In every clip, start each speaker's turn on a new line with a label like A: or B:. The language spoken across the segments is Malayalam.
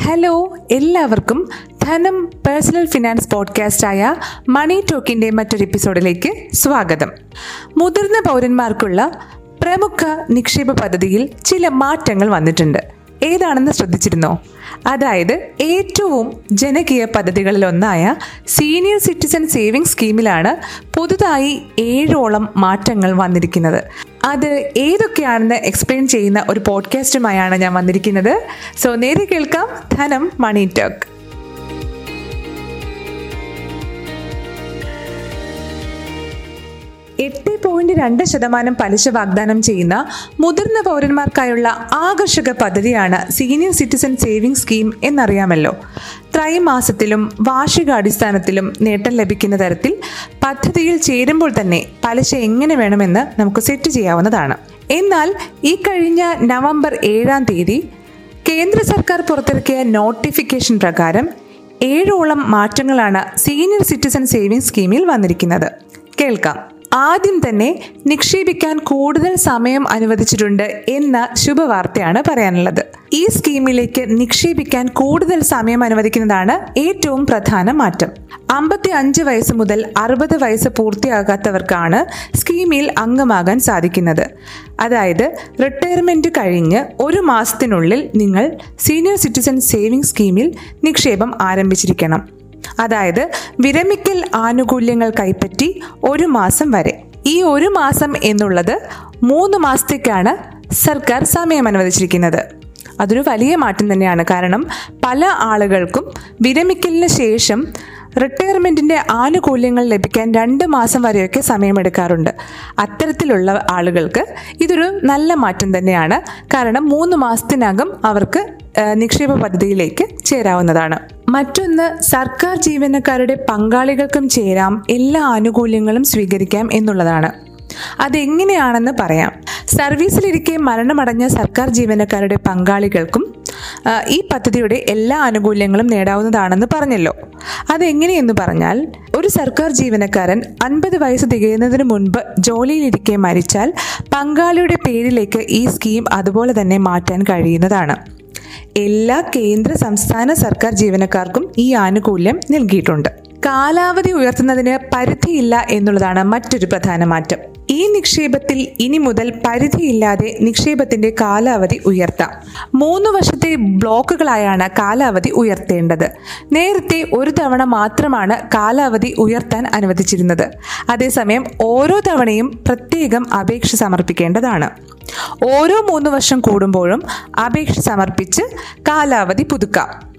A: ഹലോ എല്ലാവർക്കും ധനം പേഴ്സണൽ ഫിനാൻസ് പോഡ്കാസ്റ്റായ മണി ടോക്കിന്റെ മറ്റൊരു എപ്പിസോഡിലേക്ക് സ്വാഗതം. മുതിർന്ന പൗരന്മാർക്കുള്ള പ്രമുഖ നിക്ഷേപ പദ്ധതിയിൽ ചില മാറ്റങ്ങൾ വന്നിട്ടുണ്ട്. ഏതാണെന്ന് ശ്രദ്ധിച്ചിരുന്നോ? അതായത് ഏറ്റവും ജനകീയ പദ്ധതികളിലൊന്നായ സീനിയർ സിറ്റിസൺ സേവിംഗ് സ്കീമിലാണ് പുതുതായി ഏഴോളം മാറ്റങ്ങൾ വന്നിരിക്കുന്നത്. അത് ഏതൊക്കെയാണെന്ന് എക്സ്പ്ലെയിൻ ചെയ്യുന്ന ഒരു പോഡ്കാസ്റ്റുമായാണ് ഞാൻ വന്നിരിക്കുന്നത്. സോ നേരെ കേൾക്കാം. ധനം മണി ടോക്ക് എട്ട് പോയിന്റ് രണ്ട് ശതമാനം പലിശ വാഗ്ദാനം ചെയ്യുന്ന മുതിർന്ന പൗരന്മാർക്കായുള്ള ആകർഷക പദ്ധതിയാണ് സീനിയർ സിറ്റിസൺ സേവിംഗ് സ്കീം എന്നറിയാമല്ലോ. ത്രൈമാസത്തിലും വാർഷികാടിസ്ഥാനത്തിലും നേട്ടം ലഭിക്കുന്ന തരത്തിൽ പദ്ധതിയിൽ ചേരുമ്പോൾ തന്നെ പലിശ എങ്ങനെ വേണമെന്ന് നമുക്ക് സെറ്റ് ചെയ്യാവുന്നതാണ്. എന്നാൽ ഈ കഴിഞ്ഞ നവംബർ ഏഴാം തീയതി കേന്ദ്ര സർക്കാർ പുറത്തിറക്കിയ നോട്ടിഫിക്കേഷൻ പ്രകാരം ഏഴോളം മാറ്റങ്ങളാണ് സീനിയർ സിറ്റിസൺ സേവിംഗ് സ്കീമിൽ വന്നിരിക്കുന്നത്. കേൾക്കാം. ആദ്യം തന്നെ നിക്ഷേപിക്കാൻ കൂടുതൽ സമയം അനുവദിച്ചിട്ടുണ്ട് എന്ന ശുഭവാർത്തയാണ് പറയാനുള്ളത്. ഈ സ്കീമിലേക്ക് നിക്ഷേപിക്കാൻ കൂടുതൽ സമയം അനുവദിക്കുന്നതാണ് ഏറ്റവും പ്രധാന മാറ്റം. അമ്പത്തി അഞ്ച് വയസ്സ് മുതൽ അറുപത് വയസ്സ് പൂർത്തിയാകാത്തവർക്കാണ് സ്കീമിൽ അംഗമാകാൻ സാധിക്കുന്നത്. അതായത് റിട്ടയർമെന്റ് കഴിഞ്ഞ് ഒരു മാസത്തിനുള്ളിൽ നിങ്ങൾ സീനിയർ സിറ്റിസൺ സേവിംഗ് സ്കീമിൽ നിക്ഷേപം ആരംഭിച്ചിരിക്കണം. അതായത് വിരമിക്കൽ ആനുകൂല്യങ്ങൾ കൈപ്പറ്റി ഒരു മാസം വരെ. ഈ ഒരു മാസം എന്നുള്ളത് മൂന്ന് മാസത്തേക്കാണ് സർക്കാർ സമയം അനുവദിച്ചിരിക്കുന്നത്. അതൊരു വലിയ മാറ്റം തന്നെയാണ്. കാരണം പല ആളുകൾക്കും വിരമിക്കലിന് ശേഷം റിട്ടയർമെന്റിന്റെ ആനുകൂല്യങ്ങൾ ലഭിക്കാൻ രണ്ട് മാസം വരെയൊക്കെ സമയമെടുക്കാറുണ്ട്. അത്തരത്തിലുള്ള ആളുകൾക്ക് ഇതൊരു നല്ല മാറ്റം തന്നെയാണ്. കാരണം മൂന്ന് മാസത്തിനകം അവർക്ക് നിക്ഷേപ പദ്ധതിയിലേക്ക് ചേരാവുന്നതാണ്. മറ്റൊന്ന് സർക്കാർ ജീവനക്കാരുടെ പങ്കാളികൾക്കും ചേരാം എല്ലാ ആനുകൂല്യങ്ങളും സ്വീകരിക്കാം എന്നുള്ളതാണ്. അതെങ്ങനെയാണെന്ന് പറയാം. സർവീസിലിരിക്കെ മരണമടഞ്ഞ സർക്കാർ ജീവനക്കാരുടെ പങ്കാളികൾക്കും ഈ പദ്ധതിയുടെ എല്ലാ ആനുകൂല്യങ്ങളും നേടാവുന്നതാണെന്ന് പറഞ്ഞല്ലോ. അതെങ്ങനെയെന്ന് പറഞ്ഞാൽ ഒരു സർക്കാർ ജീവനക്കാരൻ അൻപത് വയസ്സ് തികയുന്നതിന് മുൻപ് ജോലിയിലിരിക്കെ മരിച്ചാൽ പങ്കാളിയുടെ പേരിലേക്ക് ഈ സ്കീം അതുപോലെ തന്നെ മാറ്റാൻ കഴിയുന്നതാണ്. എല്ലാ കേന്ദ്ര സംസ്ഥാന സർക്കാർ ജീവനക്കാർക്കും ഈ ആനുകൂല്യം നൽകിയിട്ടുണ്ട്. കാലാവധി ഉയർത്തുന്നതിന് പരിധിയില്ല എന്നുള്ളതാണ് മറ്റൊരു പ്രധാന മാറ്റം. ഈ നിക്ഷേപത്തിൽ ഇനി മുതൽ പരിധിയില്ലാതെ നിക്ഷേപത്തിന്റെ കാലാവധി ഉയർത്താം. മൂന്ന് വർഷത്തെ ബ്ലോക്കുകളായാണ് കാലാവധി ഉയർത്തേണ്ടത്. നേരത്തെ ഒരു തവണ മാത്രമാണ് കാലാവധി ഉയർത്താൻ അനുവദിച്ചിരുന്നത്. അതേസമയം ഓരോ തവണയും പ്രത്യേകം അപേക്ഷ സമർപ്പിക്കേണ്ടതാണ്. ഓരോ മൂന്ന് വർഷം കൂടുമ്പോഴും അപേക്ഷ സമർപ്പിച്ച് കാലാവധി പുതുക്കാം.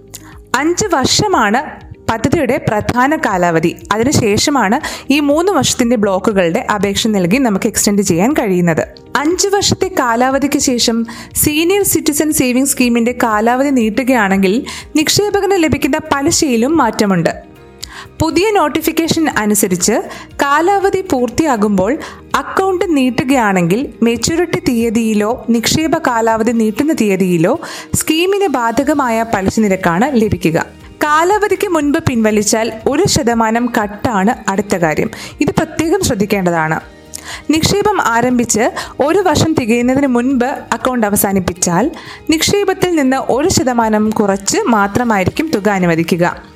A: അഞ്ച് വർഷമാണ് പദ്ധതിയുടെ പ്രധാന കാലാവധി. അതിനുശേഷമാണ് ഈ മൂന്ന് വർഷത്തിന്റെ ബ്ലോക്കുകളുടെ അപേക്ഷ നൽകി നമുക്ക് എക്സ്റ്റെൻഡ് ചെയ്യാൻ കഴിയുന്നത്. അഞ്ച് വർഷത്തെ കാലാവധിക്ക് ശേഷം സീനിയർ സിറ്റിസൺ സേവിംഗ് സ്കീമിന്റെ കാലാവധി നീട്ടുകയാണെങ്കിൽ നിക്ഷേപകന് ലഭിക്കുന്ന പലിശയിലും മാറ്റമുണ്ട്. പുതിയ നോട്ടിഫിക്കേഷൻ അനുസരിച്ച് കാലാവധി പൂർത്തിയാകുമ്പോൾ അക്കൗണ്ട് നീട്ടുകയാണെങ്കിൽ മെച്യൂരിറ്റി തീയതിയിലോ നിക്ഷേപ കാലാവധി നീട്ടുന്ന തീയതിയിലോ സ്കീമിന് ബാധകമായ പലിശ നിരക്കാണ് ലഭിക്കുക. കാലാവധിക്ക് മുൻപ് പിൻവലിച്ചാൽ ഒരു ശതമാനം കട്ടാണ് അടുത്ത കാര്യം. ഇത് പ്രത്യേകം ശ്രദ്ധിക്കേണ്ടതാണ്. നിക്ഷേപം ആരംഭിച്ച് ഒരു വർഷം തികയുന്നതിന് മുൻപ് അക്കൗണ്ട് അവസാനിപ്പിച്ചാൽ നിക്ഷേപത്തിൽ നിന്ന് ഒരു ശതമാനം കുറച്ച് മാത്രമായിരിക്കും തുക അനുവദിക്കുക.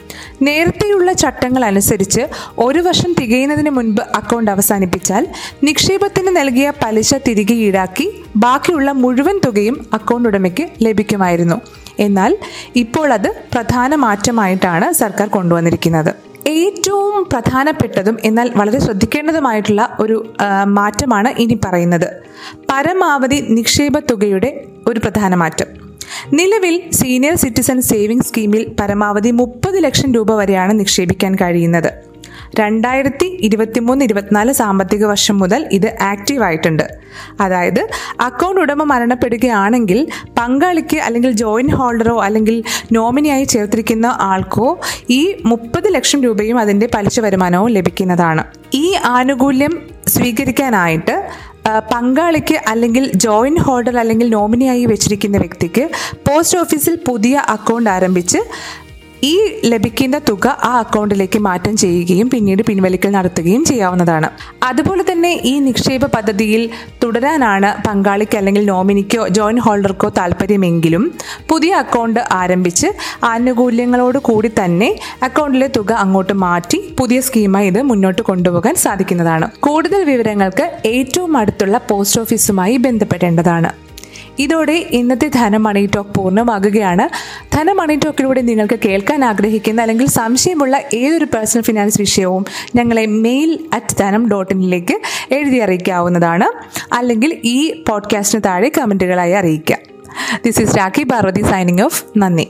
A: നേരത്തെയുള്ള ചട്ടങ്ങൾ അനുസരിച്ച് ഒരു വർഷം തികയുന്നതിന് മുൻപ് അക്കൗണ്ട് അവസാനിപ്പിച്ചാൽ നിക്ഷേപത്തിന് നൽകിയ പലിശ തിരികെ ഈടാക്കി ബാക്കിയുള്ള മുഴുവൻ തുകയും അക്കൗണ്ട് ഉടമയ്ക്ക് ലഭിക്കുമായിരുന്നു. എന്നാൽ ഇപ്പോൾ അത് പ്രധാന മാറ്റമായിട്ടാണ് സർക്കാർ കൊണ്ടുവന്നിരിക്കുന്നത്. ഏറ്റവും പ്രധാനപ്പെട്ടതും എന്നാൽ വളരെ ശ്രദ്ധിക്കേണ്ടതുമായിട്ടുള്ള ഒരു മാറ്റമാണ് ഇനി പറയുന്നത് പരമാവധി നിക്ഷേപ തുകയുടെ ഒരു പ്രധാന മാറ്റം. നിലവിൽ സീനിയർ സിറ്റിസൺ സേവിംഗ് സ്കീമിൽ പരമാവധി മുപ്പത് ലക്ഷം രൂപ വരെയാണ് നിക്ഷേപിക്കാൻ കഴിയുന്നത്. രണ്ടായിരത്തി ഇരുപത്തിമൂന്ന് ഇരുപത്തിനാല് സാമ്പത്തിക വർഷം മുതൽ ഇത് ആക്റ്റീവ് ആയിട്ടുണ്ട്. അതായത് അക്കൗണ്ട് ഉടമ മരണപ്പെടുകയാണെങ്കിൽ പങ്കാളിക്ക് അല്ലെങ്കിൽ ജോയിന്റ് ഹോൾഡറോ അല്ലെങ്കിൽ നോമിനിയായി ചേർത്തിരിക്കുന്ന ആൾക്കോ ഈ മുപ്പത് ലക്ഷം രൂപയും അതിന്റെ പലിശ വരുമാനവും ലഭിക്കുന്നതാണ്. ഈ ആനുകൂല്യം സ്വീകരിക്കാനായിട്ട് പങ്കാളിക്ക് അല്ലെങ്കിൽ ജോയിന്റ് ഹോൾഡർ അല്ലെങ്കിൽ നോമിനിയായി വെച്ചിരിക്കുന്ന വ്യക്തിക്ക് പോസ്റ്റ് ഓഫീസിൽ പുതിയ അക്കൗണ്ട് ആരംഭിച്ച് ഈ ലഭിക്കുന്ന തുക ആ അക്കൗണ്ടിലേക്ക് മാറ്റം ചെയ്യുകയും പിന്നീട് പിൻവലിക്കൽ നടത്തുകയും ചെയ്യാവുന്നതാണ്. അതുപോലെ തന്നെ ഈ നിക്ഷേപ പദ്ധതിയിൽ തുടരാനാണ് പങ്കാളിക്ക് അല്ലെങ്കിൽ നോമിനിക്കോ ജോയിന്റ് ഹോൾഡർക്കോ താല്പര്യമെങ്കിലും പുതിയ അക്കൗണ്ട് ആരംഭിച്ച് ആനുകൂല്യങ്ങളോട് കൂടി തന്നെ അക്കൗണ്ടിലെ തുക അങ്ങോട്ട് മാറ്റി പുതിയ സ്കീമായി ഇത് മുന്നോട്ട് കൊണ്ടുപോകാൻ സാധിക്കുന്നതാണ്. കൂടുതൽ വിവരങ്ങൾക്ക് ഏറ്റവും അടുത്തുള്ള പോസ്റ്റ് ഓഫീസുമായി ബന്ധപ്പെടേണ്ടതാണ്. ഇതോടെ ഇന്നത്തെ ധനമണി ടോക്ക് പൂർണമാകുകയാണ്. ധനമണി ടോക്കിലൂടെ നിങ്ങൾക്ക് കേൾക്കാൻ ആഗ്രഹിക്കുന്ന അല്ലെങ്കിൽ സംശയമുള്ള ഏതൊരു പേഴ്സണൽ ഫിനാൻസ് വിഷയവും ഞങ്ങളെ മെയിൽ അറ്റ് ധനം ഡോട്ട് ഇനിലേക്ക് എഴുതി അറിയിക്കാവുന്നതാണ്. അല്ലെങ്കിൽ ഈ പോഡ്കാസ്റ്റിന് താഴെ കമന്റുകളായി അറിയിക്കാം this is Rakhi Parvathi signing off നന്ദി.